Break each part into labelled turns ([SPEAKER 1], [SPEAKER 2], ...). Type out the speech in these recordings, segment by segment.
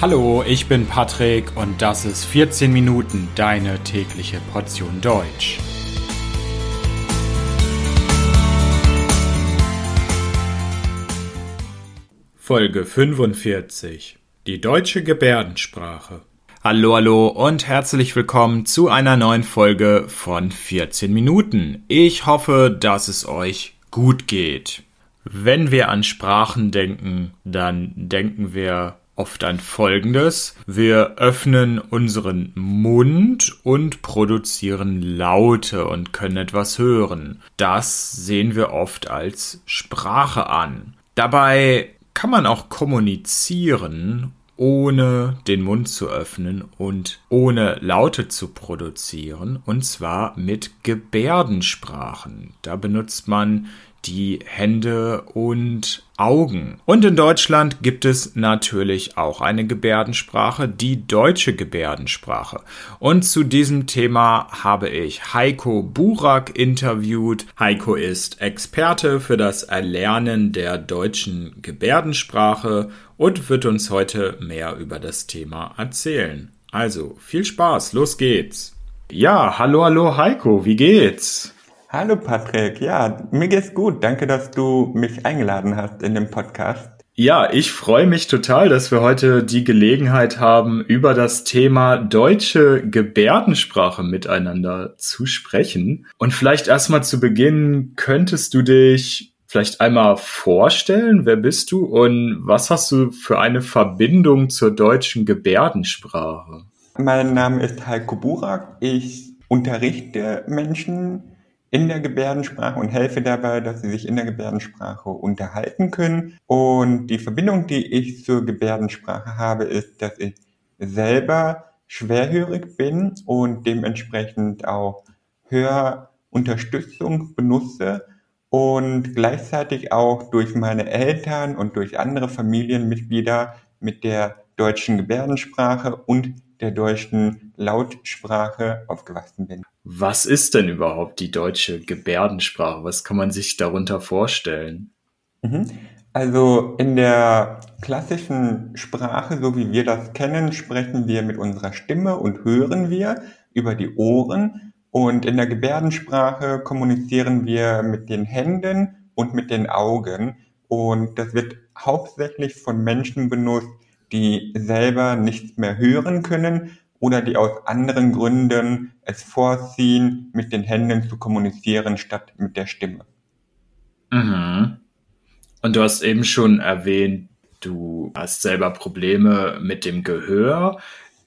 [SPEAKER 1] Hallo, ich bin Patrick und das ist 14 Minuten deine tägliche Portion Deutsch. Folge 45 Die deutsche Gebärdensprache. Hallo, hallo und herzlich willkommen zu einer neuen Folge von 14 Minuten. Ich hoffe, dass es euch gut geht. Wenn wir an Sprachen denken, dann denken wir oft an Folgendes. Wir öffnen unseren Mund und produzieren Laute und können etwas hören. Das sehen wir oft als Sprache an. Dabei kann man auch kommunizieren, ohne den Mund zu öffnen und ohne Laute zu produzieren, und zwar mit Gebärdensprachen. Da benutzt man die Hände und Augen. Und in Deutschland gibt es natürlich auch eine Gebärdensprache, die deutsche Gebärdensprache. Und zu diesem Thema habe ich Heiko Burak interviewt. Heiko ist Experte für das Erlernen der deutschen Gebärdensprache und wird uns heute mehr über das Thema erzählen. Also viel Spaß, los geht's. Ja, hallo, hallo Heiko, wie geht's?
[SPEAKER 2] Hallo Patrick, ja, mir geht's gut. Danke, dass du mich eingeladen hast in dem Podcast.
[SPEAKER 1] Ja, ich freue mich total, dass wir heute die Gelegenheit haben, über das Thema deutsche Gebärdensprache miteinander zu sprechen. Und vielleicht erstmal zu Beginn, könntest du dich vielleicht einmal vorstellen, wer bist du und was hast du für eine Verbindung zur deutschen Gebärdensprache?
[SPEAKER 2] Mein Name ist Heiko Burak. Ich unterrichte Menschen in der Gebärdensprache und helfe dabei, dass sie sich in der Gebärdensprache unterhalten können. Und die Verbindung, die ich zur Gebärdensprache habe, ist, dass ich selber schwerhörig bin und dementsprechend auch Hörunterstützung benutze und gleichzeitig auch durch meine Eltern und durch andere Familienmitglieder mit der deutschen Gebärdensprache und der deutschen Lautsprache aufgewachsen bin.
[SPEAKER 1] Was ist denn überhaupt die deutsche Gebärdensprache? Was kann man sich darunter vorstellen?
[SPEAKER 2] Mhm. Also in der klassischen Sprache, so wie wir das kennen, sprechen wir mit unserer Stimme und hören wir über die Ohren. Und in der Gebärdensprache kommunizieren wir mit den Händen und mit den Augen. Und das wird hauptsächlich von Menschen benutzt, die selber nichts mehr hören können oder die aus anderen Gründen es vorziehen, mit den Händen zu kommunizieren statt mit der Stimme.
[SPEAKER 1] Mhm. Und du hast eben schon erwähnt, du hast selber Probleme mit dem Gehör.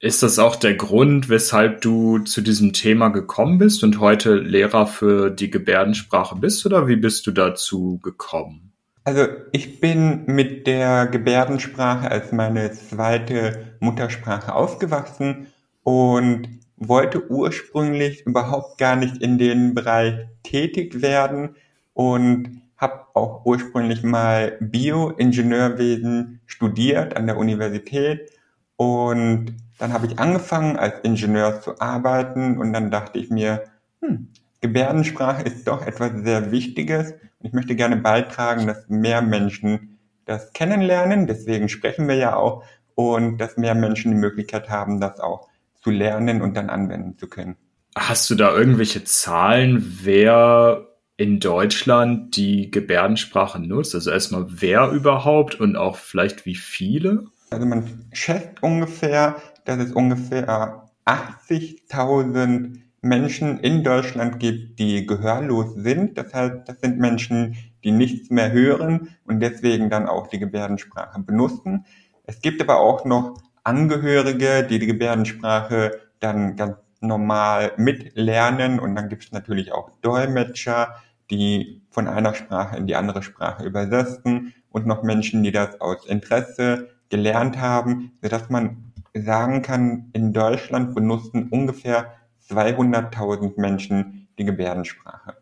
[SPEAKER 1] Ist das auch der Grund, weshalb du zu diesem Thema gekommen bist und heute Lehrer für die Gebärdensprache bist oder wie bist du dazu gekommen?
[SPEAKER 2] Also ich bin mit der Gebärdensprache als meine zweite Muttersprache aufgewachsen und wollte ursprünglich überhaupt gar nicht in den Bereich tätig werden und habe auch ursprünglich mal Bioingenieurwesen studiert an der Universität. Und dann habe ich angefangen als Ingenieur zu arbeiten und dann dachte ich mir, hm, Gebärdensprache ist doch etwas sehr Wichtiges und ich möchte gerne beitragen, dass mehr Menschen das kennenlernen, deswegen sprechen wir ja auch und dass mehr Menschen die Möglichkeit haben, das auch zu lernen und dann anwenden zu können.
[SPEAKER 1] Hast du da irgendwelche Zahlen, wer in Deutschland die Gebärdensprache nutzt? Also erstmal wer überhaupt und auch vielleicht wie viele?
[SPEAKER 2] Also man schätzt ungefähr, dass es ungefähr 80.000 Menschen in Deutschland gibt, die gehörlos sind. Das heißt, das sind Menschen, die nichts mehr hören und deswegen dann auch die Gebärdensprache benutzen. Es gibt aber auch noch Angehörige, die die Gebärdensprache dann ganz normal mitlernen. Und dann gibt es natürlich auch Dolmetscher, die von einer Sprache in die andere Sprache übersetzen. Und noch Menschen, die das aus Interesse gelernt haben, sodass man sagen kann, in Deutschland benutzen ungefähr 200.000 Menschen die Gebärdensprache.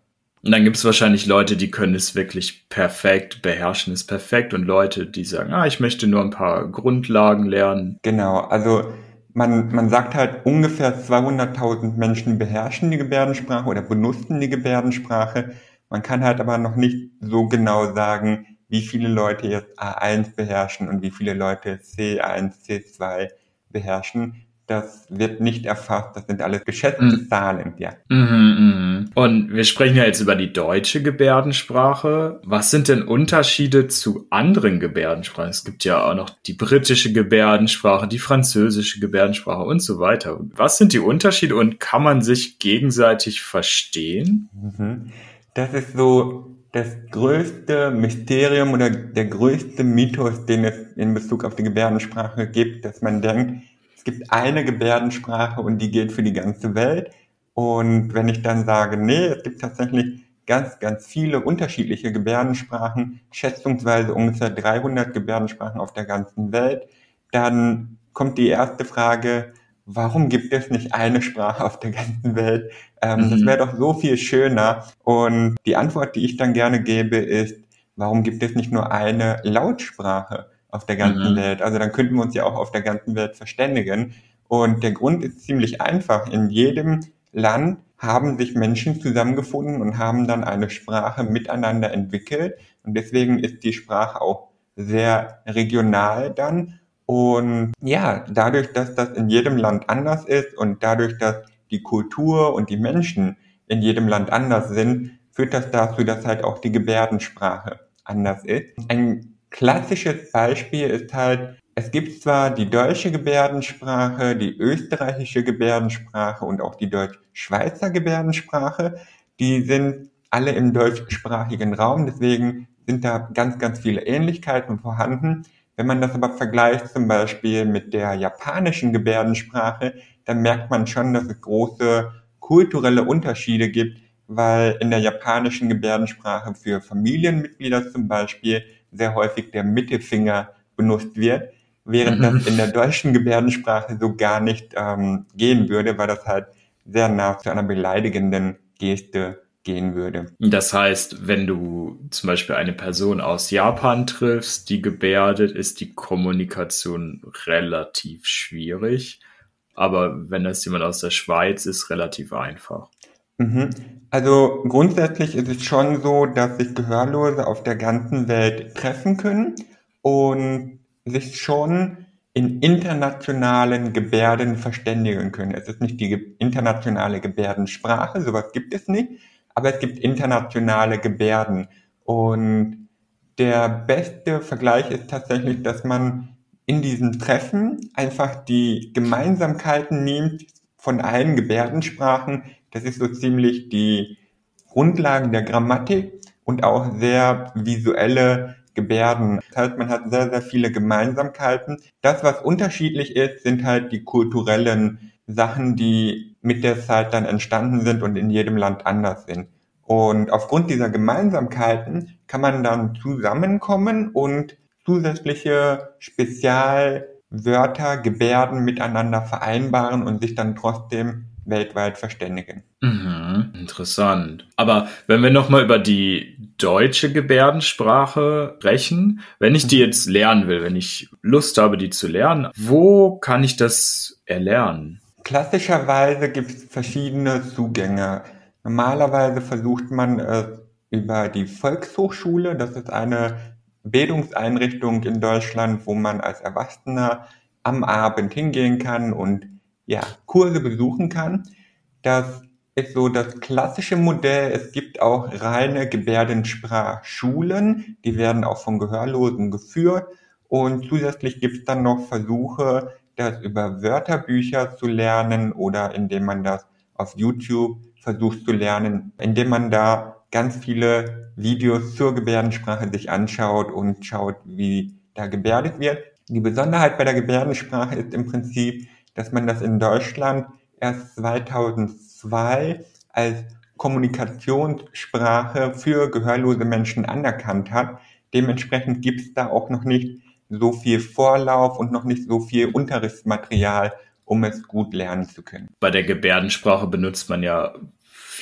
[SPEAKER 1] Und dann gibt es wahrscheinlich Leute, die können es wirklich perfekt, beherrschen es perfekt und Leute, die sagen, ah, ich möchte nur ein paar Grundlagen lernen.
[SPEAKER 2] Genau, also man, man sagt halt, ungefähr 200.000 Menschen beherrschen die Gebärdensprache oder benutzen die Gebärdensprache. Man kann halt aber noch nicht so genau sagen, wie viele Leute jetzt A1 beherrschen und wie viele Leute C1, C2 beherrschen das wird nicht erfasst. Das sind alles geschätzte mhm. Zahlen, ja.
[SPEAKER 1] Mhm, mh. Und wir sprechen ja jetzt über die deutsche Gebärdensprache. Was sind denn Unterschiede zu anderen Gebärdensprachen? Es gibt ja auch noch die britische Gebärdensprache, die französische Gebärdensprache und so weiter. Was sind die Unterschiede und kann man sich gegenseitig verstehen?
[SPEAKER 2] Mhm. Das ist so das größte Mysterium oder der größte Mythos, den es in Bezug auf die Gebärdensprache gibt, dass man denkt, es gibt eine Gebärdensprache und die gilt für die ganze Welt. Und wenn ich dann sage, nee, es gibt tatsächlich ganz, ganz viele unterschiedliche Gebärdensprachen, schätzungsweise ungefähr 300 Gebärdensprachen auf der ganzen Welt, dann kommt die erste Frage, warum gibt es nicht eine Sprache auf der ganzen Welt? Ähm, mhm. Das wäre doch so viel schöner. Und die Antwort, die ich dann gerne gebe, ist, warum gibt es nicht nur eine Lautsprache? auf der ganzen mhm. Welt. Also dann könnten wir uns ja auch auf der ganzen Welt verständigen. Und der Grund ist ziemlich einfach. In jedem Land haben sich Menschen zusammengefunden und haben dann eine Sprache miteinander entwickelt. Und deswegen ist die Sprache auch sehr regional dann. Und ja, dadurch, dass das in jedem Land anders ist und dadurch, dass die Kultur und die Menschen in jedem Land anders sind, führt das dazu, dass halt auch die Gebärdensprache anders ist. Ein klassisches Beispiel ist halt, es gibt zwar die deutsche Gebärdensprache, die österreichische Gebärdensprache und auch die deutsch-schweizer Gebärdensprache. Die sind alle im deutschsprachigen Raum, deswegen sind da ganz, ganz viele Ähnlichkeiten vorhanden. Wenn man das aber vergleicht zum Beispiel mit der japanischen Gebärdensprache, dann merkt man schon, dass es große kulturelle Unterschiede gibt, weil in der japanischen Gebärdensprache für Familienmitglieder zum Beispiel sehr häufig der Mittelfinger benutzt wird, während mhm. das in der deutschen Gebärdensprache so gar nicht ähm, gehen würde, weil das halt sehr nah zu einer beleidigenden Geste gehen würde.
[SPEAKER 1] Das heißt, wenn du zum Beispiel eine Person aus Japan triffst, die gebärdet, ist die Kommunikation relativ schwierig. Aber wenn das jemand aus der Schweiz ist, relativ einfach.
[SPEAKER 2] Mhm. Also grundsätzlich ist es schon so, dass sich Gehörlose auf der ganzen Welt treffen können und sich schon in internationalen Gebärden verständigen können. Es ist nicht die internationale Gebärdensprache, sowas gibt es nicht, aber es gibt internationale Gebärden. Und der beste Vergleich ist tatsächlich, dass man in diesen Treffen einfach die Gemeinsamkeiten nimmt von allen Gebärdensprachen, das ist so ziemlich die Grundlagen der Grammatik und auch sehr visuelle Gebärden. Das heißt, man hat sehr, sehr viele Gemeinsamkeiten. Das, was unterschiedlich ist, sind halt die kulturellen Sachen, die mit der Zeit dann entstanden sind und in jedem Land anders sind. Und aufgrund dieser Gemeinsamkeiten kann man dann zusammenkommen und zusätzliche Spezialwörter, Gebärden miteinander vereinbaren und sich dann trotzdem weltweit verständigen.
[SPEAKER 1] Mhm, interessant. Aber wenn wir nochmal über die deutsche Gebärdensprache sprechen, wenn ich die mhm. jetzt lernen will, wenn ich Lust habe, die zu lernen, wo kann ich das erlernen?
[SPEAKER 2] Klassischerweise gibt es verschiedene Zugänge. Normalerweise versucht man es über die Volkshochschule. Das ist eine Bildungseinrichtung in Deutschland, wo man als Erwachsener am Abend hingehen kann und ja, Kurse besuchen kann. Das ist so das klassische Modell. Es gibt auch reine Gebärdensprachschulen, die werden auch von Gehörlosen geführt. Und zusätzlich gibt es dann noch Versuche, das über Wörterbücher zu lernen oder indem man das auf YouTube versucht zu lernen, indem man da ganz viele Videos zur Gebärdensprache sich anschaut und schaut, wie da gebärdet wird. Die Besonderheit bei der Gebärdensprache ist im Prinzip, dass man das in Deutschland erst 2002 als Kommunikationssprache für gehörlose Menschen anerkannt hat. Dementsprechend gibt es da auch noch nicht so viel Vorlauf und noch nicht so viel Unterrichtsmaterial, um es gut lernen zu können.
[SPEAKER 1] Bei der Gebärdensprache benutzt man ja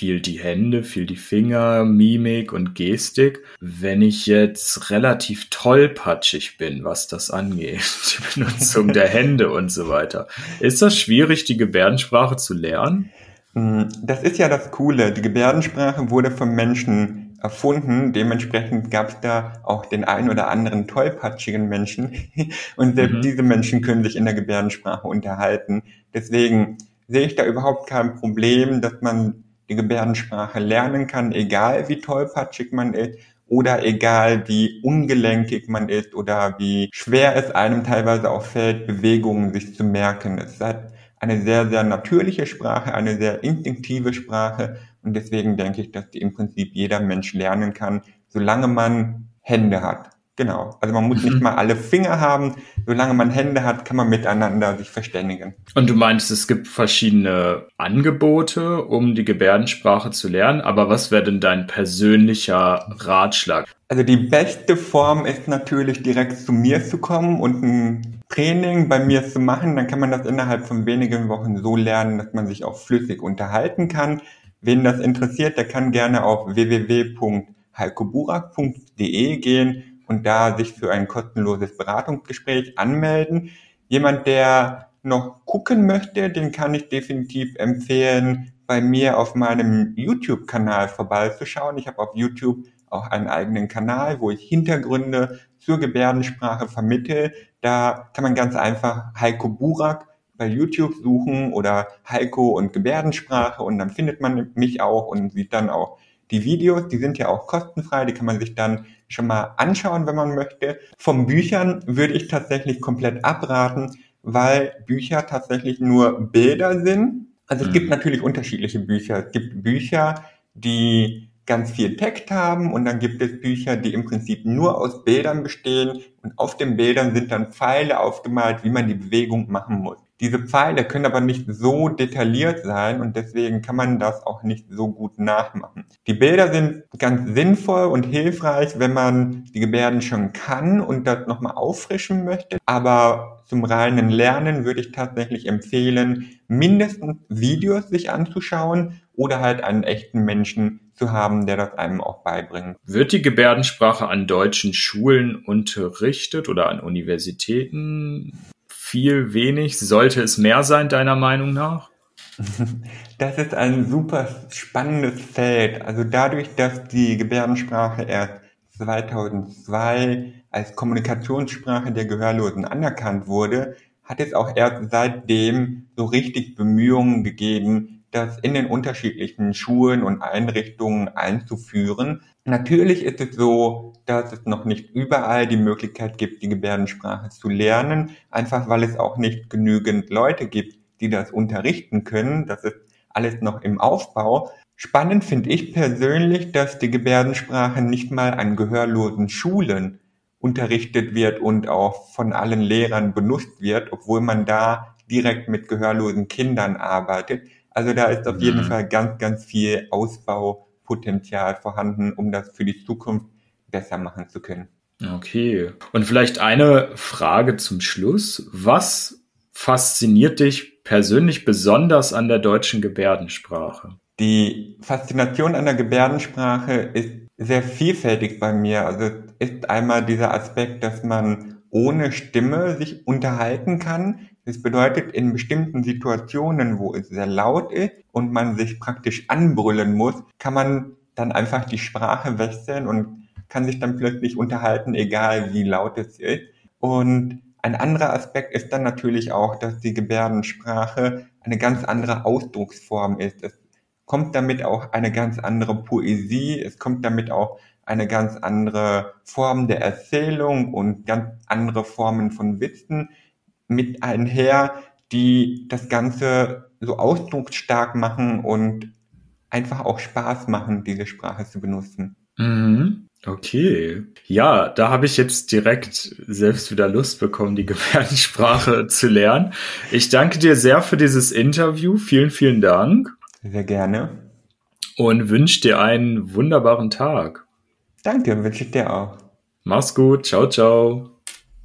[SPEAKER 1] viel die Hände, viel die Finger, Mimik und Gestik. Wenn ich jetzt relativ tollpatschig bin, was das angeht, die Benutzung der Hände und so weiter, ist das schwierig, die Gebärdensprache zu lernen?
[SPEAKER 2] Hm, das ist ja das Coole. Die Gebärdensprache wurde vom Menschen erfunden. Dementsprechend gab es da auch den ein oder anderen tollpatschigen Menschen. Und selbst mhm. diese Menschen können sich in der Gebärdensprache unterhalten. Deswegen sehe ich da überhaupt kein Problem, dass man die Gebärdensprache lernen kann, egal wie tollpatschig man ist oder egal wie ungelenkig man ist oder wie schwer es einem teilweise auch fällt, Bewegungen sich zu merken. Es ist halt eine sehr, sehr natürliche Sprache, eine sehr instinktive Sprache und deswegen denke ich, dass die im Prinzip jeder Mensch lernen kann, solange man Hände hat. Genau. Also man muss mhm. nicht mal alle Finger haben. Solange man Hände hat, kann man miteinander sich verständigen.
[SPEAKER 1] Und du meinst, es gibt verschiedene Angebote, um die Gebärdensprache zu lernen. Aber was wäre denn dein persönlicher Ratschlag?
[SPEAKER 2] Also die beste Form ist natürlich direkt zu mir zu kommen und ein Training bei mir zu machen. Dann kann man das innerhalb von wenigen Wochen so lernen, dass man sich auch flüssig unterhalten kann. Wen das interessiert, der kann gerne auf www.heikoburak.de gehen und da sich für ein kostenloses Beratungsgespräch anmelden. Jemand, der noch gucken möchte, den kann ich definitiv empfehlen, bei mir auf meinem YouTube-Kanal vorbeizuschauen. Ich habe auf YouTube auch einen eigenen Kanal, wo ich Hintergründe zur Gebärdensprache vermittle. Da kann man ganz einfach Heiko Burak bei YouTube suchen oder Heiko und Gebärdensprache und dann findet man mich auch und sieht dann auch die Videos, die sind ja auch kostenfrei, die kann man sich dann schon mal anschauen, wenn man möchte. Vom Büchern würde ich tatsächlich komplett abraten, weil Bücher tatsächlich nur Bilder sind. Also es mhm. gibt natürlich unterschiedliche Bücher. Es gibt Bücher, die ganz viel Text haben und dann gibt es Bücher, die im Prinzip nur aus Bildern bestehen und auf den Bildern sind dann Pfeile aufgemalt, wie man die Bewegung machen muss. Diese Pfeile können aber nicht so detailliert sein und deswegen kann man das auch nicht so gut nachmachen. Die Bilder sind ganz sinnvoll und hilfreich, wenn man die Gebärden schon kann und das nochmal auffrischen möchte. Aber zum reinen Lernen würde ich tatsächlich empfehlen, mindestens Videos sich anzuschauen oder halt einen echten Menschen zu haben, der das einem auch beibringt.
[SPEAKER 1] Wird die Gebärdensprache an deutschen Schulen unterrichtet oder an Universitäten? Viel, wenig? Sollte es mehr sein, deiner Meinung nach?
[SPEAKER 2] Das ist ein super spannendes Feld. Also dadurch, dass die Gebärdensprache erst 2002 als Kommunikationssprache der Gehörlosen anerkannt wurde, hat es auch erst seitdem so richtig Bemühungen gegeben, das in den unterschiedlichen Schulen und Einrichtungen einzuführen. Natürlich ist es so, dass es noch nicht überall die Möglichkeit gibt, die Gebärdensprache zu lernen, einfach weil es auch nicht genügend Leute gibt, die das unterrichten können. Das ist alles noch im Aufbau. Spannend finde ich persönlich, dass die Gebärdensprache nicht mal an gehörlosen Schulen unterrichtet wird und auch von allen Lehrern benutzt wird, obwohl man da direkt mit gehörlosen Kindern arbeitet. Also da ist auf jeden mhm. Fall ganz, ganz viel Ausbaupotenzial vorhanden, um das für die Zukunft besser machen zu können.
[SPEAKER 1] Okay. Und vielleicht eine Frage zum Schluss. Was fasziniert dich persönlich besonders an der deutschen Gebärdensprache?
[SPEAKER 2] Die Faszination an der Gebärdensprache ist sehr vielfältig bei mir. Also es ist einmal dieser Aspekt, dass man ohne Stimme sich unterhalten kann. Das bedeutet, in bestimmten Situationen, wo es sehr laut ist und man sich praktisch anbrüllen muss, kann man dann einfach die Sprache wechseln und kann sich dann plötzlich unterhalten, egal wie laut es ist. Und ein anderer Aspekt ist dann natürlich auch, dass die Gebärdensprache eine ganz andere Ausdrucksform ist. Es kommt damit auch eine ganz andere Poesie, es kommt damit auch eine ganz andere Form der Erzählung und ganz andere Formen von Witzen mit einher, die das Ganze so ausdrucksstark machen und einfach auch Spaß machen, diese Sprache zu benutzen.
[SPEAKER 1] Mhm. Okay. Ja, da habe ich jetzt direkt selbst wieder Lust bekommen, die Gebärdensprache zu lernen. Ich danke dir sehr für dieses Interview. Vielen, vielen Dank.
[SPEAKER 2] Sehr gerne.
[SPEAKER 1] Und wünsche dir einen wunderbaren Tag.
[SPEAKER 2] Danke, wünsche ich dir auch.
[SPEAKER 1] Mach's gut. Ciao, ciao.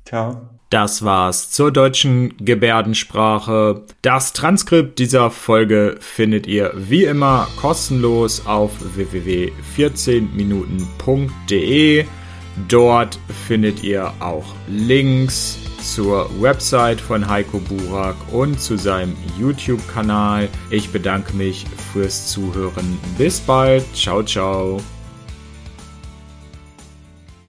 [SPEAKER 2] Ciao.
[SPEAKER 1] Das war's zur deutschen Gebärdensprache. Das Transkript dieser Folge findet ihr wie immer kostenlos auf www.14minuten.de. Dort findet ihr auch Links zur Website von Heiko Burak und zu seinem YouTube-Kanal. Ich bedanke mich fürs Zuhören. Bis bald. Ciao, ciao.